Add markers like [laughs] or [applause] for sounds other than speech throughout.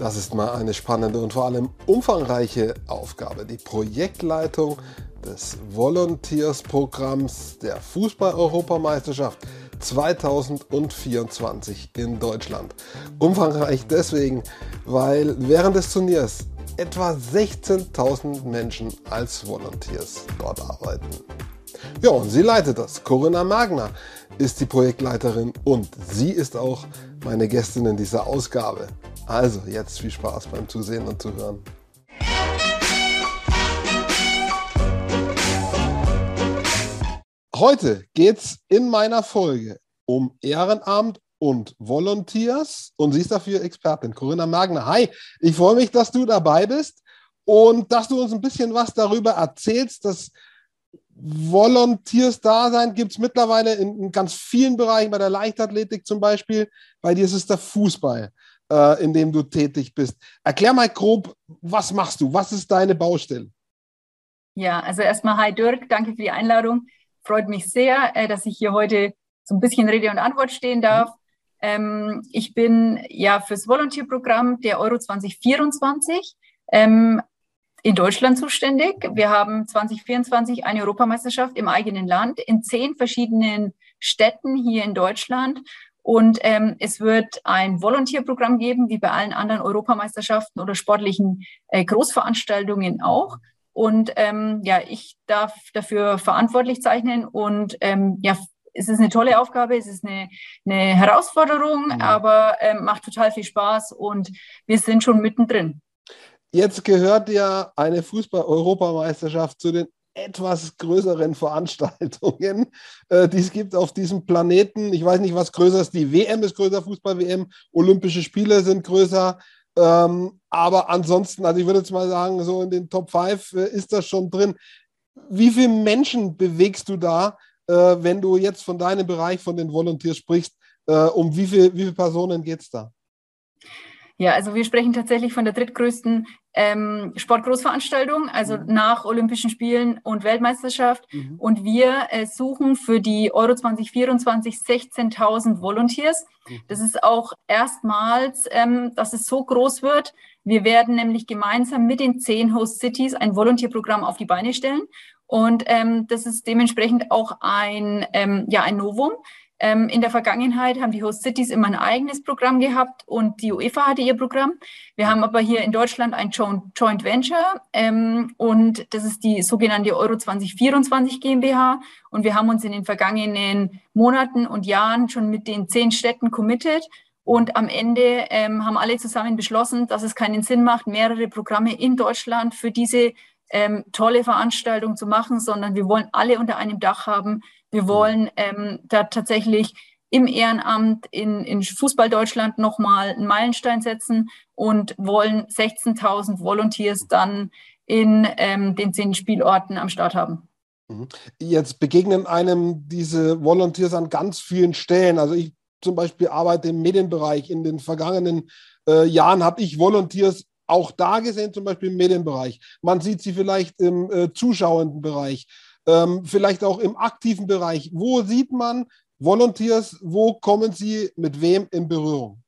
Das ist mal eine spannende und vor allem umfangreiche Aufgabe. Die Projektleitung des Volunteers-Programms der Fußball-Europameisterschaft 2024 in Deutschland. Umfangreich deswegen, weil während des Turniers etwa 16.000 Menschen als Volunteers dort arbeiten. Ja, und sie leitet das. Corinna Magner ist die Projektleiterin und sie ist auch meine Gästin in dieser Ausgabe. Also jetzt viel Spaß beim Zusehen und Zuhören. Heute geht es in meiner Folge um Ehrenamt und Volunteers und sie ist dafür Expertin, Corinna Magner. Hi, ich freue mich, dass du dabei bist und dass du uns ein bisschen was darüber erzählst, dass Volunteers-Dasein gibt es mittlerweile in, in, ganz vielen Bereichen, bei der Leichtathletik zum Beispiel. Bei dir ist es der Fußball äh, in dem du tätig bist. Erklär mal grob, was machst du? Was ist deine Baustelle? Ja, also erstmal hi Dirk, danke für die Einladung. Freut mich sehr, äh, dass ich hier heute so ein bisschen Rede und Antwort stehen darf. Ähm, ich bin ja fürs Volunteer-Programm der Euro 2024 ähm, in Deutschland zuständig. Wir haben 2024 eine Europameisterschaft im eigenen Land in zehn verschiedenen Städten hier in Deutschland. Und ähm, es wird ein Volontierprogramm geben, wie bei allen anderen Europameisterschaften oder sportlichen äh, Großveranstaltungen auch. Und ähm, ja, ich darf dafür verantwortlich zeichnen und ähm, ja, es ist eine tolle Aufgabe, es ist eine, eine Herausforderung, mhm. aber ähm, macht total viel Spaß und wir sind schon mittendrin. Jetzt gehört ja eine Fußball-Europameisterschaft zu den etwas größeren Veranstaltungen, äh, die es gibt auf diesem Planeten. Ich weiß nicht, was größer ist. Die WM ist größer, Fußball-WM, Olympische Spiele sind größer. Ähm, aber ansonsten, also ich würde jetzt mal sagen, so in den Top 5 äh, ist das schon drin. Wie viele Menschen bewegst du da, äh, wenn du jetzt von deinem Bereich, von den Volunteers sprichst? Äh, um wie, viel, wie viele Personen geht es da? Ja, also wir sprechen tatsächlich von der drittgrößten ähm, Sportgroßveranstaltung, also mhm. nach Olympischen Spielen und Weltmeisterschaft. Mhm. Und wir äh, suchen für die Euro 2024 16.000 Volunteers. Mhm. Das ist auch erstmals, ähm, dass es so groß wird. Wir werden nämlich gemeinsam mit den zehn Host Cities ein Volunteer-Programm auf die Beine stellen. Und ähm, das ist dementsprechend auch ein, ähm, ja, ein Novum. Ähm, in der Vergangenheit haben die Host Cities immer ein eigenes Programm gehabt und die UEFA hatte ihr Programm. Wir haben aber hier in Deutschland ein Joint Venture ähm, und das ist die sogenannte Euro 2024 GmbH. Und wir haben uns in den vergangenen Monaten und Jahren schon mit den zehn Städten committed. Und am Ende ähm, haben alle zusammen beschlossen, dass es keinen Sinn macht, mehrere Programme in Deutschland für diese ähm, tolle Veranstaltung zu machen, sondern wir wollen alle unter einem Dach haben, wir wollen ähm, da tatsächlich im Ehrenamt in, in Fußball Deutschland nochmal einen Meilenstein setzen und wollen 16.000 Volunteers dann in ähm, den zehn Spielorten am Start haben. Mhm. Jetzt begegnen einem diese Volunteers an ganz vielen Stellen. Also ich zum Beispiel arbeite im Medienbereich. In den vergangenen äh, Jahren habe ich Volunteers auch da gesehen, zum Beispiel im Medienbereich. Man sieht sie vielleicht im äh, zuschauenden Bereich ähm, vielleicht auch im aktiven Bereich. Wo sieht man Volunteers, wo kommen sie mit wem in Berührung?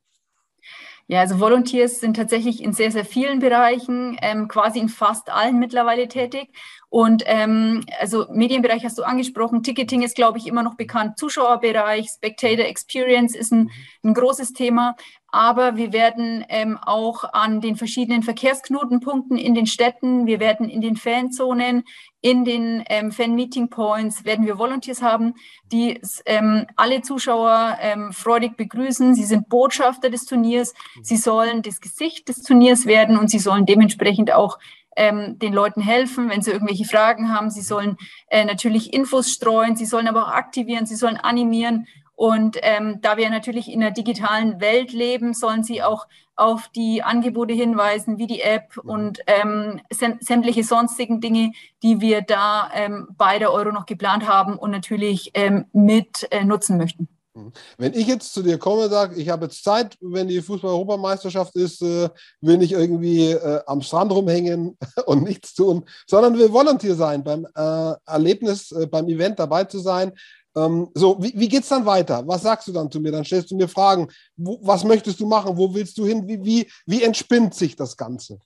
Ja, also Volunteers sind tatsächlich in sehr, sehr vielen Bereichen, ähm, quasi in fast allen mittlerweile tätig. Und ähm, also Medienbereich hast du angesprochen, Ticketing ist, glaube ich, immer noch bekannt, Zuschauerbereich, Spectator Experience ist ein, ein großes Thema. Aber wir werden ähm, auch an den verschiedenen Verkehrsknotenpunkten in den Städten, wir werden in den Fanzonen, in den ähm, Fan-Meeting Points, werden wir Volunteers haben, die ähm, alle Zuschauer ähm, freudig begrüßen. Sie sind Botschafter des Turniers, sie sollen das Gesicht des Turniers werden und sie sollen dementsprechend auch ähm, den Leuten helfen, wenn sie irgendwelche Fragen haben. Sie sollen äh, natürlich Infos streuen, sie sollen aber auch aktivieren, sie sollen animieren. Und ähm, da wir natürlich in der digitalen Welt leben, sollen sie auch auf die Angebote hinweisen, wie die App mhm. und ähm, sämtliche sonstigen Dinge, die wir da ähm, bei der Euro noch geplant haben und natürlich ähm, mit äh, nutzen möchten. Mhm. Wenn ich jetzt zu dir komme und sage, ich habe jetzt Zeit, wenn die Fußball-Europameisterschaft ist, äh, will nicht irgendwie äh, am Strand rumhängen [laughs] und nichts tun, sondern will Volunteer sein, beim äh, Erlebnis, äh, beim Event dabei zu sein. Ähm, so, wie, wie geht es dann weiter? Was sagst du dann zu mir? Dann stellst du mir Fragen. Wo, was möchtest du machen? Wo willst du hin? Wie, wie, wie entspinnt sich das Ganze?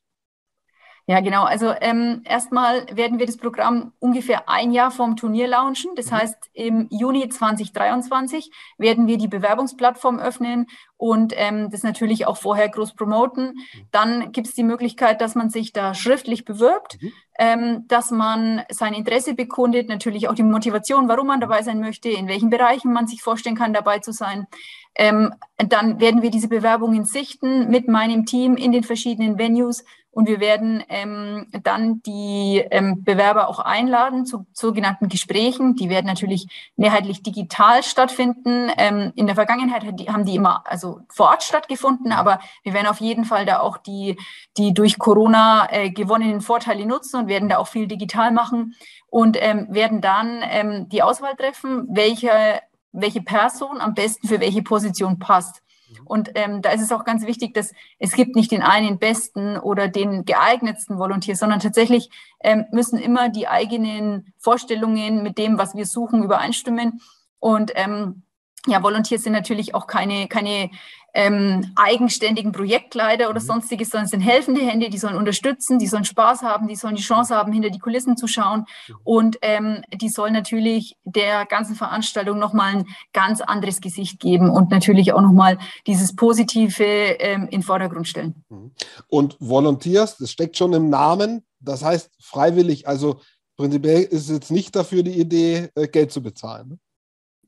Ja, genau. Also ähm, erstmal werden wir das Programm ungefähr ein Jahr vorm Turnier launchen. Das mhm. heißt, im Juni 2023 werden wir die Bewerbungsplattform öffnen und ähm, das natürlich auch vorher groß promoten. Mhm. Dann gibt es die Möglichkeit, dass man sich da schriftlich bewirbt, mhm. ähm, dass man sein Interesse bekundet, natürlich auch die Motivation, warum man dabei sein möchte, in welchen Bereichen man sich vorstellen kann, dabei zu sein. Ähm, dann werden wir diese Bewerbungen sichten mit meinem Team in den verschiedenen Venues und wir werden ähm, dann die ähm, Bewerber auch einladen zu sogenannten Gesprächen. Die werden natürlich mehrheitlich digital stattfinden. Ähm, in der Vergangenheit haben die immer also vor Ort stattgefunden, aber wir werden auf jeden Fall da auch die, die durch Corona äh, gewonnenen Vorteile nutzen und werden da auch viel digital machen und ähm, werden dann ähm, die Auswahl treffen, welche welche Person am besten für welche Position passt. Mhm. Und ähm, da ist es auch ganz wichtig, dass es gibt nicht den einen besten oder den geeignetsten Volontier, sondern tatsächlich ähm, müssen immer die eigenen Vorstellungen mit dem, was wir suchen, übereinstimmen. Und ähm, ja, Volunteers sind natürlich auch keine, keine ähm, eigenständigen Projektleiter oder mhm. sonstiges, sondern es sind helfende Hände, die sollen unterstützen, die sollen Spaß haben, die sollen die Chance haben, hinter die Kulissen zu schauen mhm. und ähm, die sollen natürlich der ganzen Veranstaltung nochmal ein ganz anderes Gesicht geben und natürlich auch nochmal dieses Positive ähm, in Vordergrund stellen. Mhm. Und Volunteers, das steckt schon im Namen, das heißt freiwillig, also prinzipiell ist es jetzt nicht dafür die Idee, äh, Geld zu bezahlen. Ne?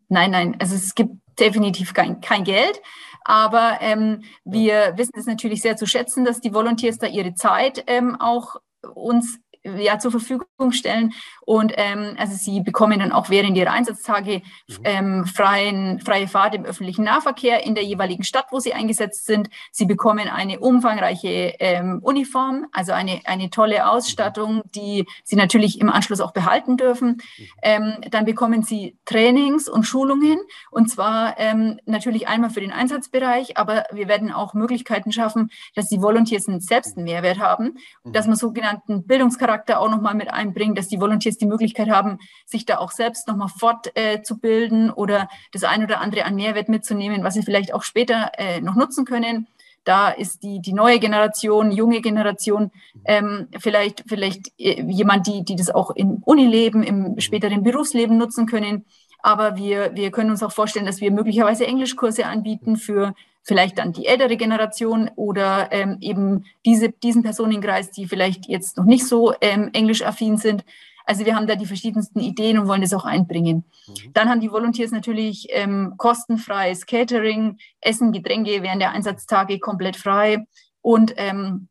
Nein, nein, also es gibt definitiv kein, kein Geld. Aber ähm, wir wissen es natürlich sehr zu schätzen, dass die Volunteers da ihre Zeit ähm, auch uns ja, zur Verfügung stellen. Und ähm, also sie bekommen dann auch während ihrer Einsatztage mhm. ähm, freien, freie Fahrt im öffentlichen Nahverkehr in der jeweiligen Stadt, wo sie eingesetzt sind. Sie bekommen eine umfangreiche ähm, Uniform, also eine, eine tolle Ausstattung, mhm. die sie natürlich im Anschluss auch behalten dürfen. Mhm. Ähm, dann bekommen sie Trainings und Schulungen und zwar ähm, natürlich einmal für den Einsatzbereich, aber wir werden auch Möglichkeiten schaffen, dass die Volunteers selbst einen Mehrwert haben, dass man sogenannten Bildungscharakter auch nochmal mit einbringt, dass die Volunteers die Möglichkeit haben, sich da auch selbst nochmal fortzubilden äh, oder das ein oder andere an Mehrwert mitzunehmen, was sie vielleicht auch später äh, noch nutzen können. Da ist die, die neue Generation, junge Generation, ähm, vielleicht, vielleicht äh, jemand, die, die das auch im Unileben, im späteren Berufsleben nutzen können. Aber wir, wir können uns auch vorstellen, dass wir möglicherweise Englischkurse anbieten für vielleicht dann die ältere Generation oder ähm, eben diese, diesen Personenkreis, die vielleicht jetzt noch nicht so ähm, englischaffin sind. Also wir haben da die verschiedensten Ideen und wollen das auch einbringen. Mhm. Dann haben die Volunteers natürlich ähm, kostenfreies Catering, Essen, Getränke während der Einsatztage komplett frei und ähm,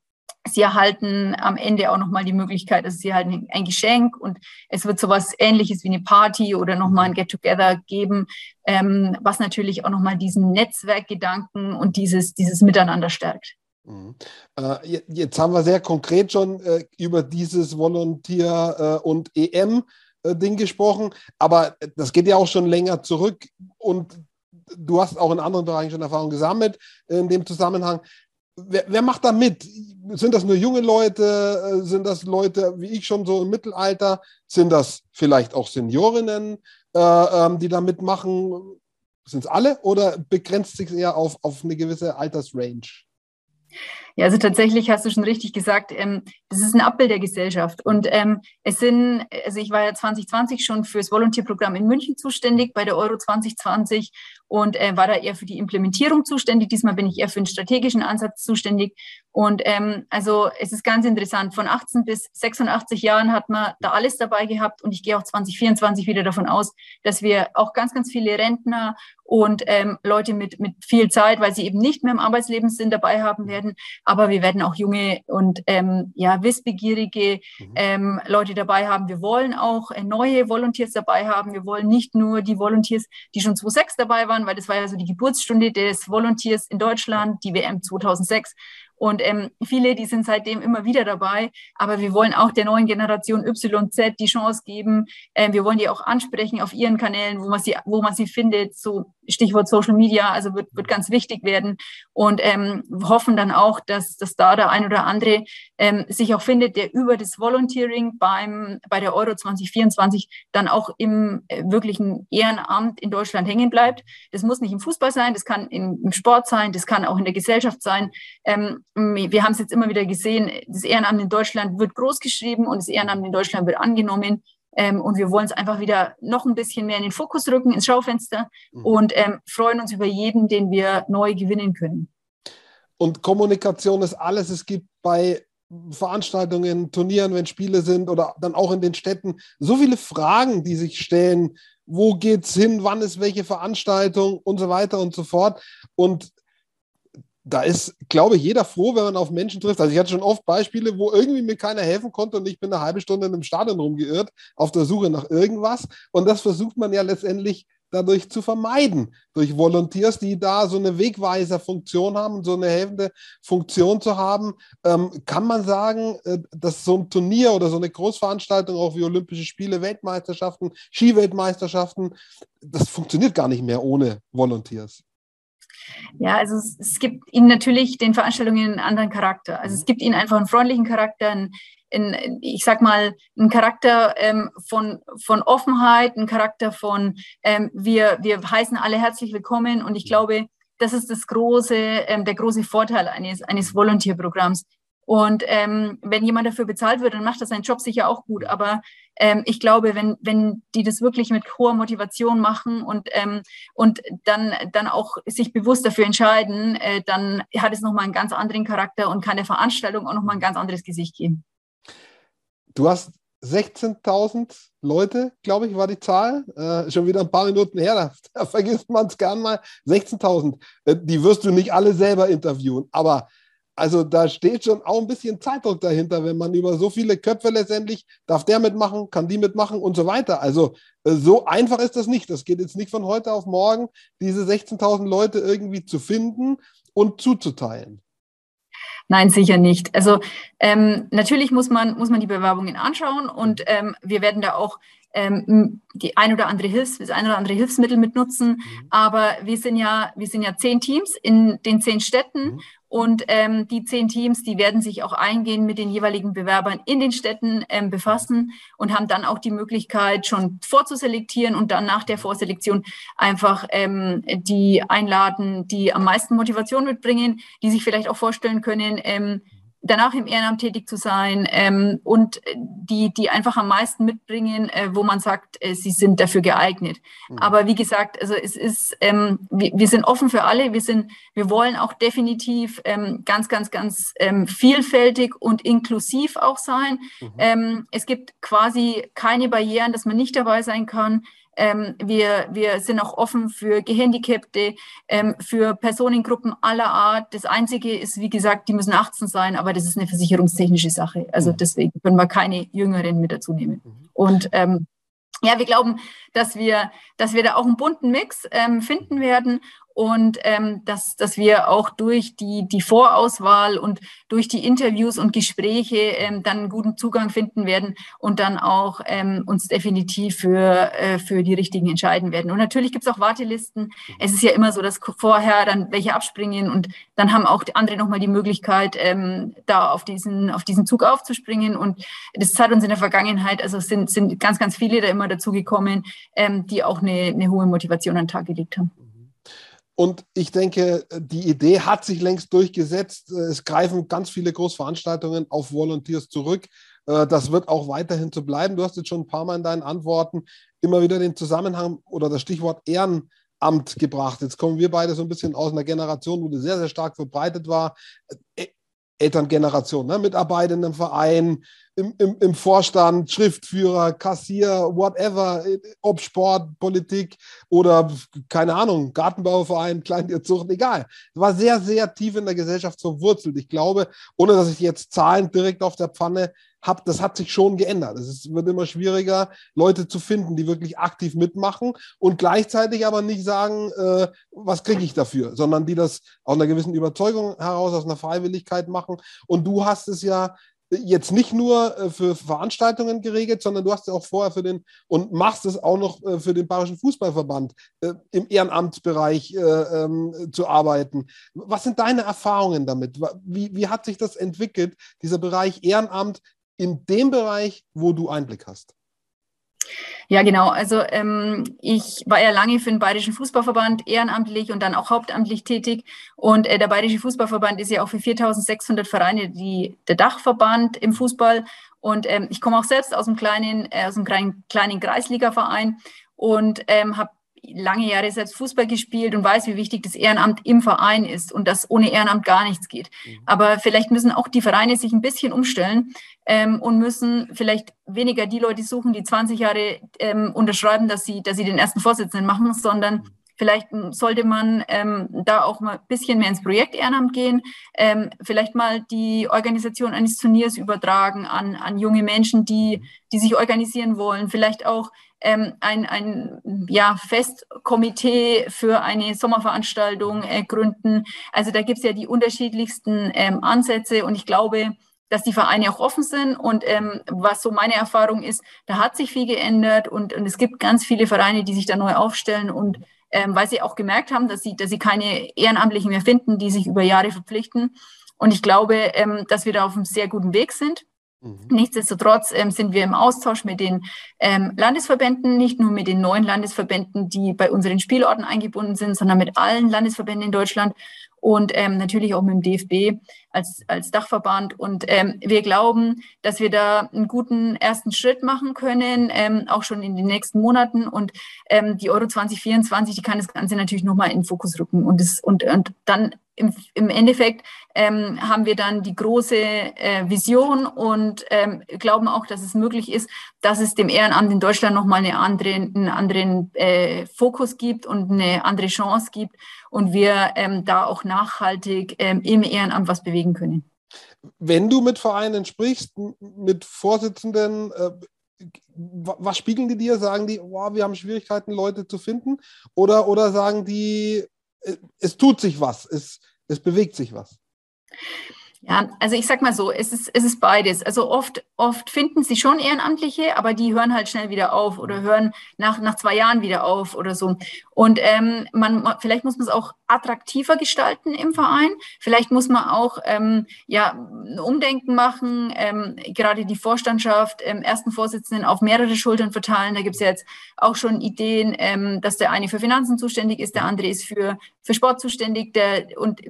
Sie erhalten am Ende auch nochmal die Möglichkeit, also Sie erhalten ein Geschenk und es wird sowas ähnliches wie eine Party oder nochmal ein Get-Together geben, ähm, was natürlich auch nochmal diesen Netzwerkgedanken und dieses, dieses Miteinander stärkt. Mhm. Äh, jetzt haben wir sehr konkret schon äh, über dieses Volontier- äh, und EM-Ding gesprochen, aber das geht ja auch schon länger zurück und du hast auch in anderen Bereichen schon Erfahrung gesammelt in dem Zusammenhang. Wer, wer, macht da mit? Sind das nur junge Leute? Sind das Leute wie ich schon so im Mittelalter? Sind das vielleicht auch Seniorinnen, ähm, die da mitmachen? Sind es alle oder begrenzt sich eher auf, auf eine gewisse Altersrange? Ja, also tatsächlich hast du schon richtig gesagt, ähm, das ist ein Abbild der Gesellschaft. Und ähm, es sind, also ich war ja 2020 schon fürs Volontierprogramm in München zuständig bei der Euro 2020 und äh, war da eher für die Implementierung zuständig. Diesmal bin ich eher für den strategischen Ansatz zuständig. Und ähm, also es ist ganz interessant, von 18 bis 86 Jahren hat man da alles dabei gehabt und ich gehe auch 2024 wieder davon aus, dass wir auch ganz, ganz viele Rentner und ähm, Leute mit, mit viel Zeit, weil sie eben nicht mehr im Arbeitsleben sind, dabei haben werden. Aber wir werden auch junge und ähm, ja, wissbegierige mhm. ähm, Leute dabei haben. Wir wollen auch äh, neue Volunteers dabei haben. Wir wollen nicht nur die Volunteers, die schon 2006 dabei waren, weil das war ja so die Geburtsstunde des Volunteers in Deutschland, die WM 2006. Und ähm, viele, die sind seitdem immer wieder dabei. Aber wir wollen auch der neuen Generation YZ die Chance geben. Ähm, wir wollen die auch ansprechen auf ihren Kanälen, wo man sie, wo man sie findet. So Stichwort Social Media, also wird, wird ganz wichtig werden und ähm, hoffen dann auch, dass, dass da der ein oder andere ähm, sich auch findet, der über das Volunteering beim, bei der Euro 2024 dann auch im äh, wirklichen Ehrenamt in Deutschland hängen bleibt. Das muss nicht im Fußball sein, das kann im, im Sport sein, das kann auch in der Gesellschaft sein. Ähm, wir haben es jetzt immer wieder gesehen, das Ehrenamt in Deutschland wird groß geschrieben und das Ehrenamt in Deutschland wird angenommen. Ähm, und wir wollen es einfach wieder noch ein bisschen mehr in den Fokus rücken, ins Schaufenster mhm. und ähm, freuen uns über jeden, den wir neu gewinnen können. Und Kommunikation ist alles. Es gibt bei Veranstaltungen, Turnieren, wenn Spiele sind oder dann auch in den Städten so viele Fragen, die sich stellen. Wo geht's hin? Wann ist welche Veranstaltung und so weiter und so fort. Und da ist, glaube ich, jeder froh, wenn man auf Menschen trifft. Also ich hatte schon oft Beispiele, wo irgendwie mir keiner helfen konnte und ich bin eine halbe Stunde in einem Stadion rumgeirrt auf der Suche nach irgendwas. Und das versucht man ja letztendlich dadurch zu vermeiden, durch Volunteers, die da so eine Wegweiserfunktion haben, so eine helfende Funktion zu haben. Ähm, kann man sagen, äh, dass so ein Turnier oder so eine Großveranstaltung, auch wie Olympische Spiele, Weltmeisterschaften, Skiweltmeisterschaften, das funktioniert gar nicht mehr ohne Volunteers? Ja, also es, es, gibt ihnen natürlich den Veranstaltungen einen anderen Charakter. Also es gibt ihnen einfach einen freundlichen Charakter, einen, einen ich sag mal, einen Charakter ähm, von, von Offenheit, einen Charakter von ähm, wir, wir heißen alle herzlich willkommen und ich glaube, das ist das große, ähm, der große Vorteil eines, eines Volunteer-Programms. Und ähm, wenn jemand dafür bezahlt wird, dann macht er seinen Job sicher auch gut. Aber ähm, ich glaube, wenn, wenn die das wirklich mit hoher Motivation machen und, ähm, und dann, dann auch sich bewusst dafür entscheiden, äh, dann hat es nochmal einen ganz anderen Charakter und kann der Veranstaltung auch nochmal ein ganz anderes Gesicht geben. Du hast 16.000 Leute, glaube ich, war die Zahl. Äh, schon wieder ein paar Minuten her, da, da vergisst man es gern mal. 16.000. Äh, die wirst du nicht alle selber interviewen, aber also da steht schon auch ein bisschen Zeitdruck dahinter, wenn man über so viele Köpfe letztendlich, darf der mitmachen, kann die mitmachen und so weiter. Also äh, so einfach ist das nicht. Das geht jetzt nicht von heute auf morgen, diese 16.000 Leute irgendwie zu finden und zuzuteilen. Nein, sicher nicht. Also ähm, natürlich muss man, muss man die Bewerbungen anschauen und ähm, wir werden da auch ähm, die ein oder andere Hilfs, das ein oder andere Hilfsmittel mitnutzen. Mhm. Aber wir sind ja, wir sind ja zehn Teams in den zehn Städten mhm. Und ähm, die zehn Teams, die werden sich auch eingehend mit den jeweiligen Bewerbern in den Städten ähm, befassen und haben dann auch die Möglichkeit, schon vorzuselektieren und dann nach der Vorselektion einfach ähm, die einladen, die am meisten Motivation mitbringen, die sich vielleicht auch vorstellen können, ähm, danach im Ehrenamt tätig zu sein ähm, und die, die einfach am meisten mitbringen, äh, wo man sagt, äh, sie sind dafür geeignet. Mhm. Aber wie gesagt, also es ist, ähm, wir, wir, sind offen für alle, wir sind, wir wollen auch definitiv ähm, ganz, ganz, ganz ähm, vielfältig und inklusiv auch sein. Mhm. Ähm, es gibt quasi keine Barrieren, dass man nicht dabei sein kann. Ähm, wir, wir sind auch offen für Gehandicapte, ähm, für Personengruppen aller Art. Das Einzige ist, wie gesagt, die müssen 18 sein, aber das ist eine versicherungstechnische Sache. Also mhm. deswegen können wir keine Jüngeren mit dazu nehmen. Mhm. Und ähm, ja, wir glauben, dass wir, dass wir da auch einen bunten Mix ähm, finden werden und ähm, dass, dass wir auch durch die, die Vorauswahl und durch die Interviews und Gespräche ähm, dann einen guten Zugang finden werden und dann auch ähm, uns definitiv für, äh, für die richtigen entscheiden werden. Und natürlich gibt es auch Wartelisten. Es ist ja immer so, dass vorher dann welche abspringen und dann haben auch die andere nochmal die Möglichkeit, ähm, da auf diesen, auf diesen Zug aufzuspringen. Und das hat uns in der Vergangenheit, also sind, sind ganz, ganz viele da immer dazugekommen, ähm, die auch eine, eine hohe Motivation an den Tag gelegt haben. Und ich denke, die Idee hat sich längst durchgesetzt. Es greifen ganz viele Großveranstaltungen auf Volunteers zurück. Äh, das wird auch weiterhin so bleiben. Du hast jetzt schon ein paar Mal in deinen Antworten immer wieder den Zusammenhang oder das Stichwort Ehrenamt gebracht. Jetzt kommen wir beide so ein bisschen aus einer Generation, wo das sehr, sehr stark verbreitet war. Elterngeneration, ne? Mitarbeit in einem Verein, im, im, im Vorstand, Schriftführer, Kassier, whatever, ob Sport, Politik oder keine Ahnung, Gartenbauverein, Kleintierzucht, egal. Es war sehr, sehr tief in der Gesellschaft verwurzelt. Ich glaube, ohne dass ich jetzt Zahlen direkt auf der Pfanne habe, das hat sich schon geändert. Es wird immer schwieriger, Leute zu finden, die wirklich aktiv mitmachen und gleichzeitig aber nicht sagen, äh, was kriege ich dafür, sondern die das aus einer gewissen Überzeugung heraus, aus einer Freiwilligkeit machen. Und du hast es ja jetzt nicht nur äh, für Veranstaltungen geregelt, sondern du hast ja auch vorher für den und machst es auch noch äh, für den Bayerischen Fußballverband äh, im Ehrenamtsbereich äh, ähm, zu arbeiten. Was sind deine Erfahrungen damit? Wie, wie hat sich das entwickelt, dieser Bereich Ehrenamt in dem Bereich, wo du Einblick hast? Ja, genau. Also ähm, ich war ja lange für den Bayerischen Fußballverband ehrenamtlich und dann auch hauptamtlich tätig. Und äh, der Bayerische Fußballverband ist ja auch für 4.600 Vereine die, der Dachverband im Fußball. Und ähm, ich komme auch selbst aus einem kleinen, äh, aus einem kleinen, kleinen Kreisligaverein und ähm, habe lange Jahre selbst Fußball gespielt und weiß, wie wichtig das Ehrenamt im Verein ist und dass ohne Ehrenamt gar nichts geht. Mhm. Aber vielleicht müssen auch die Vereine sich ein bisschen umstellen ähm, und müssen vielleicht weniger die Leute suchen, die 20 Jahre ähm, unterschreiben, dass sie, dass sie den ersten Vorsitzenden machen, sondern mhm. Vielleicht sollte man ähm, da auch mal ein bisschen mehr ins Projekt Ehrenamt gehen, ähm, vielleicht mal die Organisation eines Turniers übertragen an, an junge Menschen, die, die sich organisieren wollen, vielleicht auch ähm, ein, ein ja, Festkomitee für eine Sommerveranstaltung äh, gründen. Also da gibt es ja die unterschiedlichsten ähm, Ansätze und ich glaube, dass die Vereine auch offen sind. Und ähm, was so meine Erfahrung ist, da hat sich viel geändert und, und es gibt ganz viele Vereine, die sich da neu aufstellen und ähm, weil sie auch gemerkt haben, dass sie, dass sie keine Ehrenamtlichen mehr finden, die sich über Jahre verpflichten. Und ich glaube, ähm, dass wir da auf einem sehr guten Weg sind. Mhm. Nichtsdestotrotz ähm, sind wir im Austausch mit den ähm, Landesverbänden, nicht nur mit den neuen Landesverbänden, die bei unseren Spielorten eingebunden sind, sondern mit allen Landesverbänden in Deutschland und ähm, natürlich auch mit dem DFB als, als Dachverband. Und ähm, wir glauben, dass wir da einen guten ersten Schritt machen können, ähm, auch schon in den nächsten Monaten. Und ähm, die Euro 2024, die kann das Ganze natürlich nochmal in den Fokus rücken. Und, das, und, und dann im, im Endeffekt ähm, haben wir dann die große äh, Vision und ähm, glauben auch, dass es möglich ist, dass es dem Ehrenamt in Deutschland nochmal eine andere, einen anderen äh, Fokus gibt und eine andere Chance gibt und wir ähm, da auch nachhaltig ähm, im Ehrenamt was bewegen können. Wenn du mit Vereinen sprichst, mit Vorsitzenden, äh, was spiegeln die dir? Sagen die, oh, wir haben Schwierigkeiten, Leute zu finden? Oder, oder sagen die, es tut sich was, es, es bewegt sich was. Ja, also ich sag mal so, es ist, es ist beides. Also oft, oft finden sie schon Ehrenamtliche, aber die hören halt schnell wieder auf oder hören nach, nach zwei Jahren wieder auf oder so. Und ähm, man, vielleicht muss man es auch attraktiver gestalten im Verein. Vielleicht muss man auch ähm, ja, ein Umdenken machen, ähm, gerade die Vorstandschaft, ähm, ersten Vorsitzenden auf mehrere Schultern verteilen. Da gibt es ja jetzt auch schon Ideen, ähm, dass der eine für Finanzen zuständig ist, der andere ist für, für Sport zuständig der, und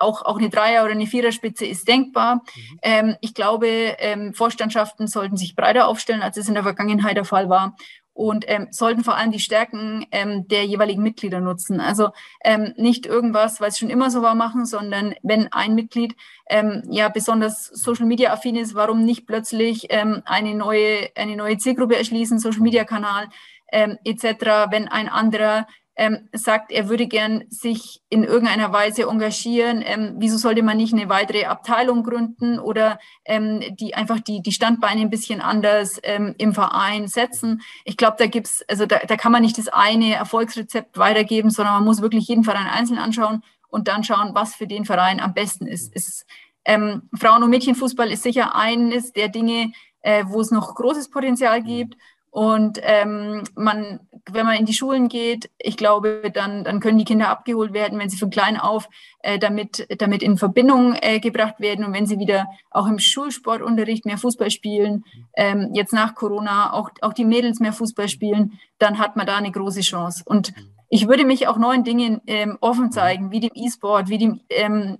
auch, auch eine Dreier- oder eine Viererspitze ist denkbar. Mhm. Ähm, ich glaube, ähm, Vorstandschaften sollten sich breiter aufstellen, als es in der Vergangenheit der Fall war und ähm, sollten vor allem die Stärken ähm, der jeweiligen Mitglieder nutzen. Also ähm, nicht irgendwas, es schon immer so war, machen, sondern wenn ein Mitglied ähm, ja besonders Social Media affin ist, warum nicht plötzlich ähm, eine neue eine neue Zielgruppe erschließen, Social Media Kanal ähm, etc. Wenn ein anderer ähm, sagt, er würde gern sich in irgendeiner Weise engagieren. Ähm, wieso sollte man nicht eine weitere Abteilung gründen oder ähm, die einfach die, die Standbeine ein bisschen anders ähm, im Verein setzen? Ich glaube, da gibt's, also da, da kann man nicht das eine Erfolgsrezept weitergeben, sondern man muss wirklich jeden Verein einzeln anschauen und dann schauen, was für den Verein am besten ist. ist ähm, Frauen- und Mädchenfußball ist sicher eines der Dinge, äh, wo es noch großes Potenzial gibt. Und ähm, man, wenn man in die Schulen geht, ich glaube, dann, dann können die Kinder abgeholt werden, wenn sie von klein auf äh, damit, damit in Verbindung äh, gebracht werden. Und wenn sie wieder auch im Schulsportunterricht mehr Fußball spielen, ähm, jetzt nach Corona auch, auch die Mädels mehr Fußball spielen, dann hat man da eine große Chance. Und ich würde mich auch neuen Dingen ähm, offen zeigen, wie dem E-Sport, wie dem ähm,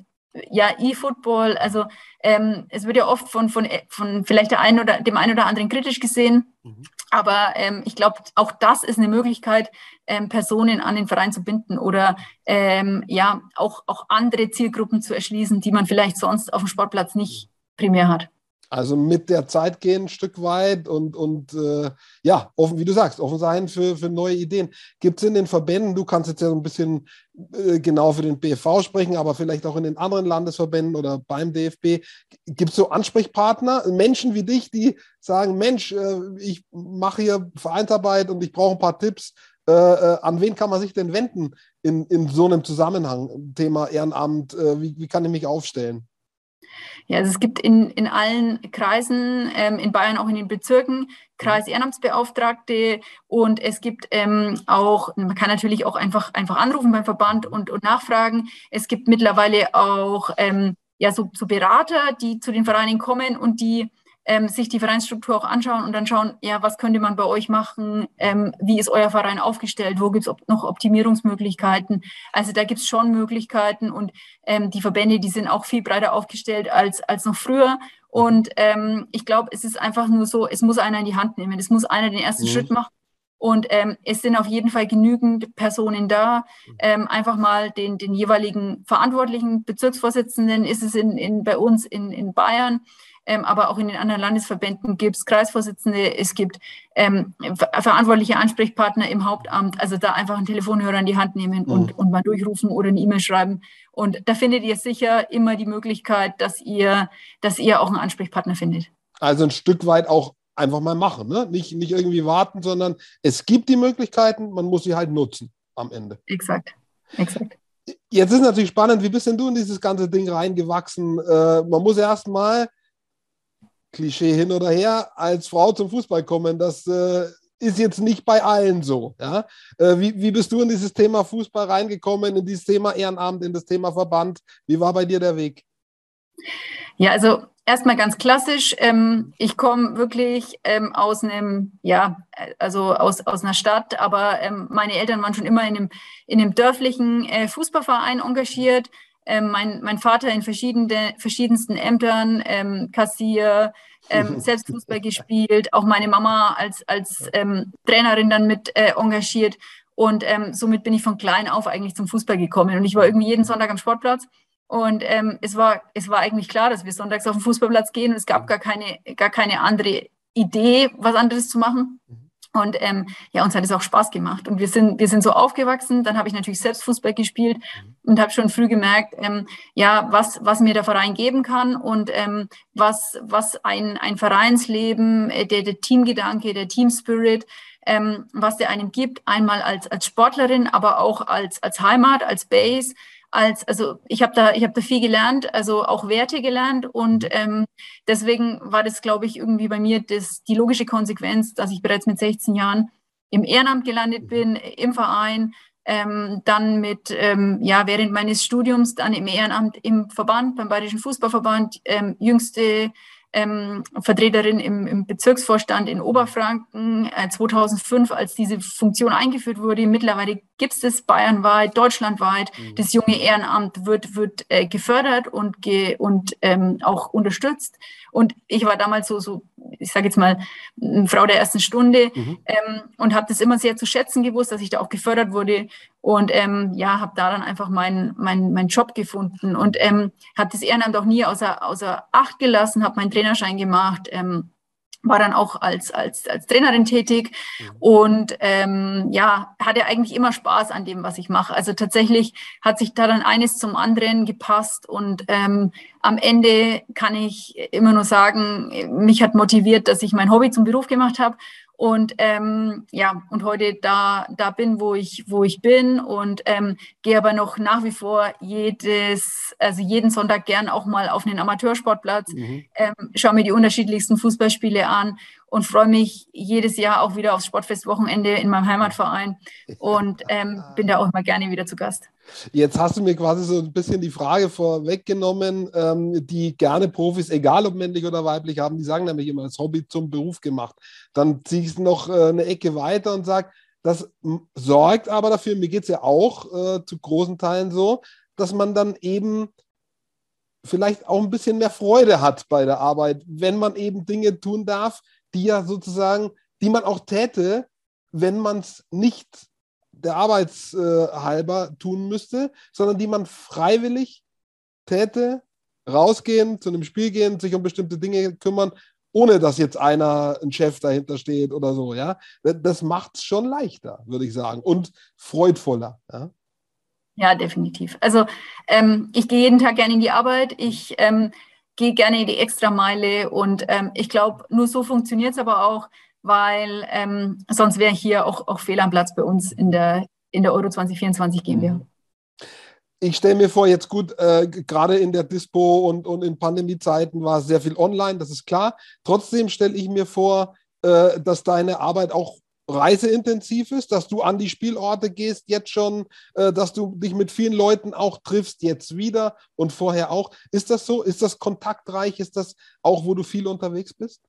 ja, E-Football, also ähm, es wird ja oft von, von, von vielleicht der einen oder dem einen oder anderen kritisch gesehen, mhm. Aber ähm, ich glaube, auch das ist eine Möglichkeit, ähm, Personen an den Verein zu binden oder ähm, ja, auch, auch andere Zielgruppen zu erschließen, die man vielleicht sonst auf dem Sportplatz nicht primär hat. Also mit der Zeit gehen ein Stück weit und, und äh, ja, offen, wie du sagst, offen sein für, für neue Ideen. Gibt es in den Verbänden, du kannst jetzt ja so ein bisschen äh, genau für den BFV sprechen, aber vielleicht auch in den anderen Landesverbänden oder beim DFB, gibt es so Ansprechpartner, Menschen wie dich, die sagen, Mensch, äh, ich mache hier Vereinsarbeit und ich brauche ein paar Tipps. Äh, äh, an wen kann man sich denn wenden in, in so einem Zusammenhang? Thema Ehrenamt, äh, wie, wie kann ich mich aufstellen? Ja, also es gibt in, in allen Kreisen, ähm, in Bayern auch in den Bezirken, Kreis-Ehrenamtsbeauftragte und es gibt ähm, auch, man kann natürlich auch einfach, einfach anrufen beim Verband und, und nachfragen. Es gibt mittlerweile auch ähm, ja, so, so Berater, die zu den Vereinen kommen und die ähm, sich die Vereinsstruktur auch anschauen und dann schauen, ja, was könnte man bei euch machen, ähm, wie ist euer Verein aufgestellt, wo gibt es op noch Optimierungsmöglichkeiten. Also da gibt es schon Möglichkeiten und ähm, die Verbände, die sind auch viel breiter aufgestellt als, als noch früher. Und ähm, ich glaube, es ist einfach nur so, es muss einer in die Hand nehmen, es muss einer den ersten mhm. Schritt machen. Und ähm, es sind auf jeden Fall genügend Personen da. Ähm, einfach mal den, den jeweiligen verantwortlichen Bezirksvorsitzenden ist es in, in, bei uns in, in Bayern ähm, aber auch in den anderen Landesverbänden gibt es Kreisvorsitzende, es gibt ähm, verantwortliche Ansprechpartner im Hauptamt. Also da einfach einen Telefonhörer in die Hand nehmen und, mhm. und mal durchrufen oder eine E-Mail schreiben. Und da findet ihr sicher immer die Möglichkeit, dass ihr, dass ihr auch einen Ansprechpartner findet. Also ein Stück weit auch einfach mal machen, ne? nicht, nicht irgendwie warten, sondern es gibt die Möglichkeiten, man muss sie halt nutzen am Ende. Exakt, exakt. Jetzt ist natürlich spannend, wie bist denn du in dieses ganze Ding reingewachsen? Äh, man muss erst mal Klischee hin oder her, als Frau zum Fußball kommen. Das äh, ist jetzt nicht bei allen so. Ja? Äh, wie, wie bist du in dieses Thema Fußball reingekommen, in dieses Thema Ehrenamt, in das Thema Verband? Wie war bei dir der Weg? Ja, also erstmal ganz klassisch. Ähm, ich komme wirklich ähm, aus einem, ja, also aus, aus einer Stadt, aber ähm, meine Eltern waren schon immer in einem, in einem dörflichen äh, Fußballverein engagiert. Ähm, mein, mein Vater in verschiedene, verschiedensten Ämtern, ähm, Kassier, ähm, [laughs] selbst Fußball gespielt, auch meine Mama als, als ähm, Trainerin dann mit äh, engagiert. Und ähm, somit bin ich von klein auf eigentlich zum Fußball gekommen. Und ich war irgendwie jeden Sonntag am Sportplatz. Und ähm, es, war, es war eigentlich klar, dass wir sonntags auf den Fußballplatz gehen. Und es gab gar keine, gar keine andere Idee, was anderes zu machen. Mhm. Und ähm, ja, uns hat es auch Spaß gemacht. Und wir sind, wir sind so aufgewachsen. Dann habe ich natürlich selbst Fußball gespielt mhm. und habe schon früh gemerkt, ähm, ja, was, was mir der Verein geben kann und ähm, was, was ein, ein Vereinsleben, äh, der, der Teamgedanke, der Teamspirit, ähm, was der einem gibt, einmal als, als Sportlerin, aber auch als, als Heimat, als Base als, also ich habe da, ich habe da viel gelernt, also auch Werte gelernt und mhm. ähm, deswegen war das, glaube ich, irgendwie bei mir das, die logische Konsequenz, dass ich bereits mit 16 Jahren im Ehrenamt gelandet mhm. bin, im Verein, ähm, dann mit, ähm, ja, während meines Studiums dann im Ehrenamt im Verband, beim Bayerischen Fußballverband, ähm, jüngste ähm, Vertreterin im, im, Bezirksvorstand in Oberfranken äh, 2005, als diese Funktion eingeführt wurde. Mittlerweile gibt es bayernweit, deutschlandweit. Mhm. Das junge Ehrenamt wird, wird äh, gefördert und, ge und ähm, auch unterstützt. Und ich war damals so, so ich sage jetzt mal, eine Frau der ersten Stunde mhm. ähm, und habe das immer sehr zu schätzen gewusst, dass ich da auch gefördert wurde und ähm, ja, habe da dann einfach meinen mein, mein Job gefunden und ähm, habe das Ehrenamt auch nie außer, außer Acht gelassen, habe meinen Trainerschein gemacht, ähm, war dann auch als, als, als Trainerin tätig mhm. und ähm, ja, hatte eigentlich immer Spaß an dem, was ich mache. Also tatsächlich hat sich da dann eines zum anderen gepasst und ähm, am Ende kann ich immer nur sagen, mich hat motiviert, dass ich mein Hobby zum Beruf gemacht habe und ähm, ja und heute da da bin wo ich wo ich bin und ähm, gehe aber noch nach wie vor jedes also jeden Sonntag gern auch mal auf einen Amateursportplatz mhm. ähm, schaue mir die unterschiedlichsten Fußballspiele an und freue mich jedes Jahr auch wieder aufs Sportfestwochenende in meinem Heimatverein und ähm, bin da auch immer gerne wieder zu Gast. Jetzt hast du mir quasi so ein bisschen die Frage vorweggenommen, ähm, die gerne Profis, egal ob männlich oder weiblich, haben. Die sagen nämlich immer, das Hobby zum Beruf gemacht. Dann ziehe ich es noch äh, eine Ecke weiter und sage, das sorgt aber dafür, mir geht es ja auch äh, zu großen Teilen so, dass man dann eben vielleicht auch ein bisschen mehr Freude hat bei der Arbeit, wenn man eben Dinge tun darf, die ja sozusagen, die man auch täte, wenn man es nicht der Arbeitshalber äh, tun müsste, sondern die man freiwillig täte, rausgehen, zu einem Spiel gehen, sich um bestimmte Dinge kümmern, ohne dass jetzt einer, ein Chef dahinter steht oder so, ja. Das macht es schon leichter, würde ich sagen, und freudvoller. Ja, ja definitiv. Also ähm, ich gehe jeden Tag gerne in die Arbeit, ich ähm, gehe gerne die Extrameile und ähm, ich glaube, nur so funktioniert es aber auch, weil ähm, sonst wäre hier auch, auch Fehl am Platz bei uns in der, in der Euro 2024 GmbH. Ich stelle mir vor, jetzt gut, äh, gerade in der Dispo und, und in Pandemiezeiten war sehr viel online, das ist klar. Trotzdem stelle ich mir vor, äh, dass deine Arbeit auch reiseintensiv ist, dass du an die Spielorte gehst jetzt schon, äh, dass du dich mit vielen Leuten auch triffst, jetzt wieder und vorher auch. Ist das so? Ist das kontaktreich? Ist das auch, wo du viel unterwegs bist?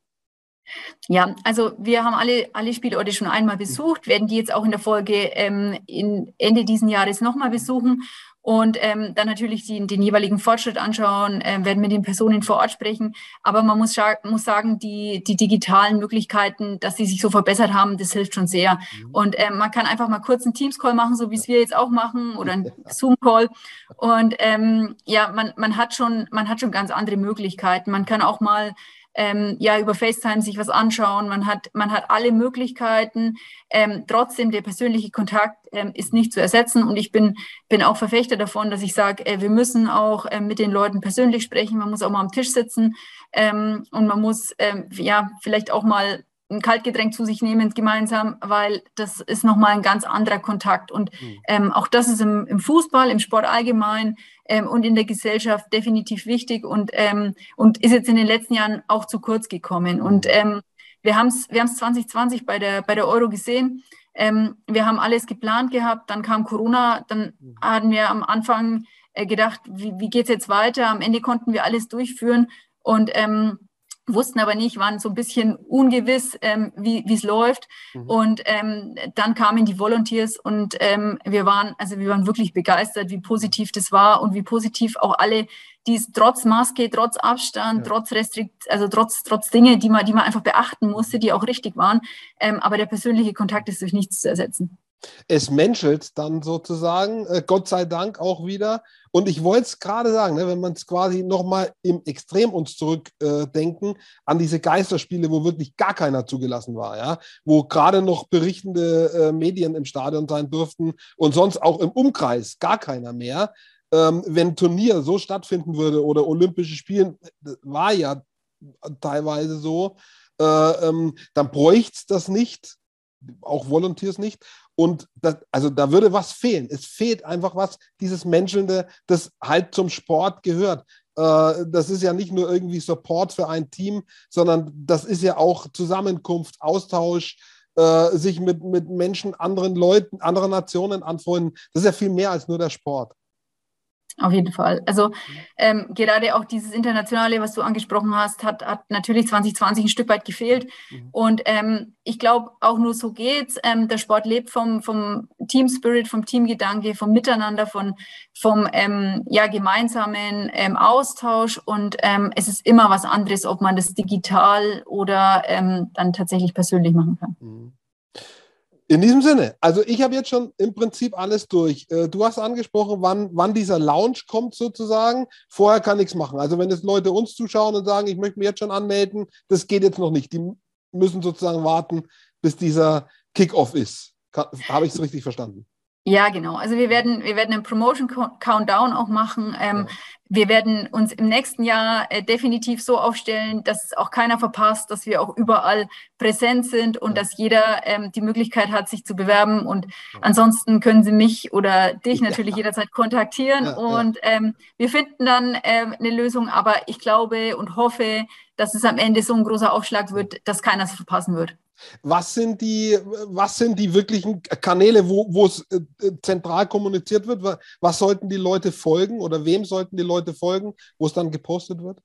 Ja, also wir haben alle, alle Spielorte schon einmal besucht, werden die jetzt auch in der Folge ähm, in Ende diesen Jahres nochmal besuchen und ähm, dann natürlich die, den jeweiligen Fortschritt anschauen, äh, werden mit den Personen vor Ort sprechen. Aber man muss, muss sagen, die, die digitalen Möglichkeiten, dass sie sich so verbessert haben, das hilft schon sehr. Mhm. Und ähm, man kann einfach mal kurz einen Teams-Call machen, so wie es wir jetzt auch machen, oder einen [laughs] Zoom-Call. Und ähm, ja, man, man, hat schon, man hat schon ganz andere Möglichkeiten. Man kann auch mal ähm, ja über FaceTime sich was anschauen. Man hat, man hat alle Möglichkeiten. Ähm, trotzdem, der persönliche Kontakt ähm, ist nicht zu ersetzen. Und ich bin, bin auch Verfechter davon, dass ich sage, äh, wir müssen auch äh, mit den Leuten persönlich sprechen. Man muss auch mal am Tisch sitzen ähm, und man muss ähm, ja vielleicht auch mal ein Kaltgetränk zu sich nehmen gemeinsam, weil das ist nochmal ein ganz anderer Kontakt. Und mhm. ähm, auch das ist im, im, Fußball, im Sport allgemein ähm, und in der Gesellschaft definitiv wichtig und, ähm, und ist jetzt in den letzten Jahren auch zu kurz gekommen. Und mhm. ähm, wir haben es wir 2020 bei der, bei der Euro gesehen. Ähm, wir haben alles geplant gehabt, dann kam Corona, dann mhm. hatten wir am Anfang äh, gedacht, wie, wie geht es jetzt weiter? Am Ende konnten wir alles durchführen. Und ähm, wussten aber nicht, waren so ein bisschen ungewiss, ähm, wie es läuft. Mhm. Und ähm, dann kamen die Volunteers und ähm, wir waren, also wir waren wirklich begeistert, wie positiv das war und wie positiv auch alle, die es trotz Maske, trotz Abstand, ja. trotz Restrikt, also trotz, trotz Dinge, die man, die man einfach beachten musste, die auch richtig waren. Ähm, aber der persönliche Kontakt ist durch nichts zu ersetzen es menschelt dann sozusagen, äh, Gott sei Dank auch wieder. Und ich wollte es gerade sagen, ne, wenn man es quasi nochmal im Extrem uns zurückdenken, äh, an diese Geisterspiele, wo wirklich gar keiner zugelassen war, ja, wo gerade noch berichtende äh, Medien im Stadion sein durften und sonst auch im Umkreis gar keiner mehr. Ähm, wenn Turnier so stattfinden würde oder Olympische Spiele, war ja teilweise so, äh, ähm, dann bräuchte es das nicht, auch Volunteers nicht. Und das, also da würde was fehlen. Es fehlt einfach was, dieses Menschelnde, das halt zum Sport gehört. Äh, das ist ja nicht nur irgendwie Support für ein Team, sondern das ist ja auch Zusammenkunft, Austausch, äh, sich mit, mit Menschen, anderen Leuten, anderen Nationen anfreunden. Das ist ja viel mehr als nur der Sport. Auf jeden Fall. Also ähm, gerade auch dieses Internationale, was du angesprochen hast, hat, hat natürlich 2020 ein Stück weit gefehlt. Mhm. Und ähm, ich glaube, auch nur so geht's. Ähm, der Sport lebt vom, vom Team Spirit, vom Teamgedanke, vom Miteinander, von, vom ähm, ja, gemeinsamen ähm, Austausch. Und ähm, es ist immer was anderes, ob man das digital oder ähm, dann tatsächlich persönlich machen kann. Mhm. In diesem Sinne, also ich habe jetzt schon im Prinzip alles durch. Äh, du hast angesprochen, wann, wann dieser Launch kommt sozusagen. Vorher kann nichts machen. Also wenn jetzt Leute uns zuschauen und sagen, ich möchte mich jetzt schon anmelden, das geht jetzt noch nicht. Die müssen sozusagen warten, bis dieser Kickoff ist. Habe ich es richtig verstanden? Ja, genau. Also wir werden, wir werden einen Promotion Countdown auch machen. Ähm, ja. Wir werden uns im nächsten Jahr äh, definitiv so aufstellen, dass auch keiner verpasst, dass wir auch überall präsent sind und ja. dass jeder ähm, die Möglichkeit hat, sich zu bewerben. Und ja. ansonsten können Sie mich oder dich natürlich jederzeit kontaktieren und ähm, wir finden dann ähm, eine Lösung. Aber ich glaube und hoffe, dass es am Ende so ein großer Aufschlag wird, dass keiner es verpassen wird. Was sind die, was sind die wirklichen Kanäle, wo, es äh, zentral kommuniziert wird? Was sollten die Leute folgen oder wem sollten die Leute folgen, wo es dann gepostet wird?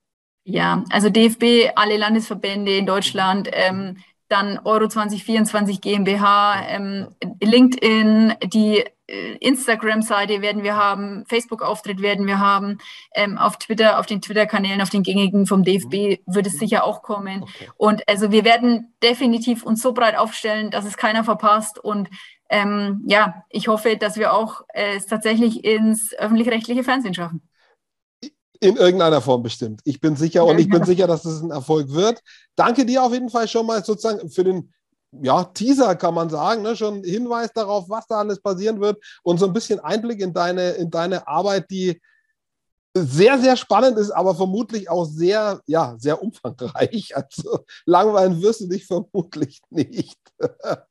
Ja, also DFB, alle Landesverbände in Deutschland, ähm, dann Euro 2024 GmbH, ähm, LinkedIn, die äh, Instagram-Seite werden wir haben, Facebook-Auftritt werden wir haben, ähm, auf Twitter, auf den Twitter-Kanälen, auf den gängigen vom DFB wird es mhm. sicher auch kommen. Okay. Und also wir werden definitiv uns so breit aufstellen, dass es keiner verpasst. Und ähm, ja, ich hoffe, dass wir auch äh, es tatsächlich ins öffentlich-rechtliche Fernsehen schaffen. In irgendeiner Form bestimmt. Ich bin sicher und ich bin sicher, dass es ein Erfolg wird. Danke dir auf jeden Fall schon mal sozusagen für den ja, Teaser kann man sagen, ne? schon Hinweis darauf, was da alles passieren wird und so ein bisschen Einblick in deine, in deine Arbeit, die sehr, sehr spannend ist, aber vermutlich auch sehr, ja, sehr umfangreich. [laughs] Also langweilen wirst du dich vermutlich nicht. [laughs]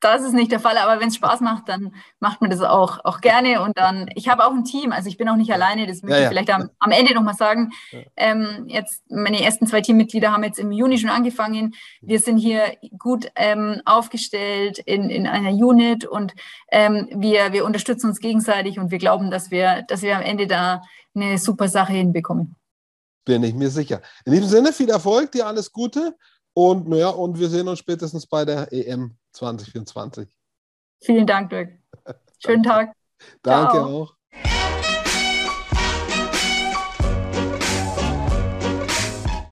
das ist nicht der Fall, aber wenn es Spaß macht, dann macht man das auch, auch gerne. Und dann, ich habe auch ein Team, also ich bin auch nicht alleine, das möchte ja, ich vielleicht am, am Ende nochmal sagen. Ähm, jetzt, meine ersten zwei Teammitglieder haben jetzt im Juni schon angefangen. Wir sind hier gut ähm, aufgestellt in, in einer Unit und ähm, wir, wir unterstützen uns gegenseitig und wir glauben, dass wir, dass wir am Ende da eine super Sache hinbekommen. Bin ich mir sicher. In diesem Sinne, viel Erfolg, dir alles Gute und, naja, und wir sehen uns spätestens bei der EM 2024. Vielen Dank, Dirk. Schönen Tag. Danke Ciao. auch.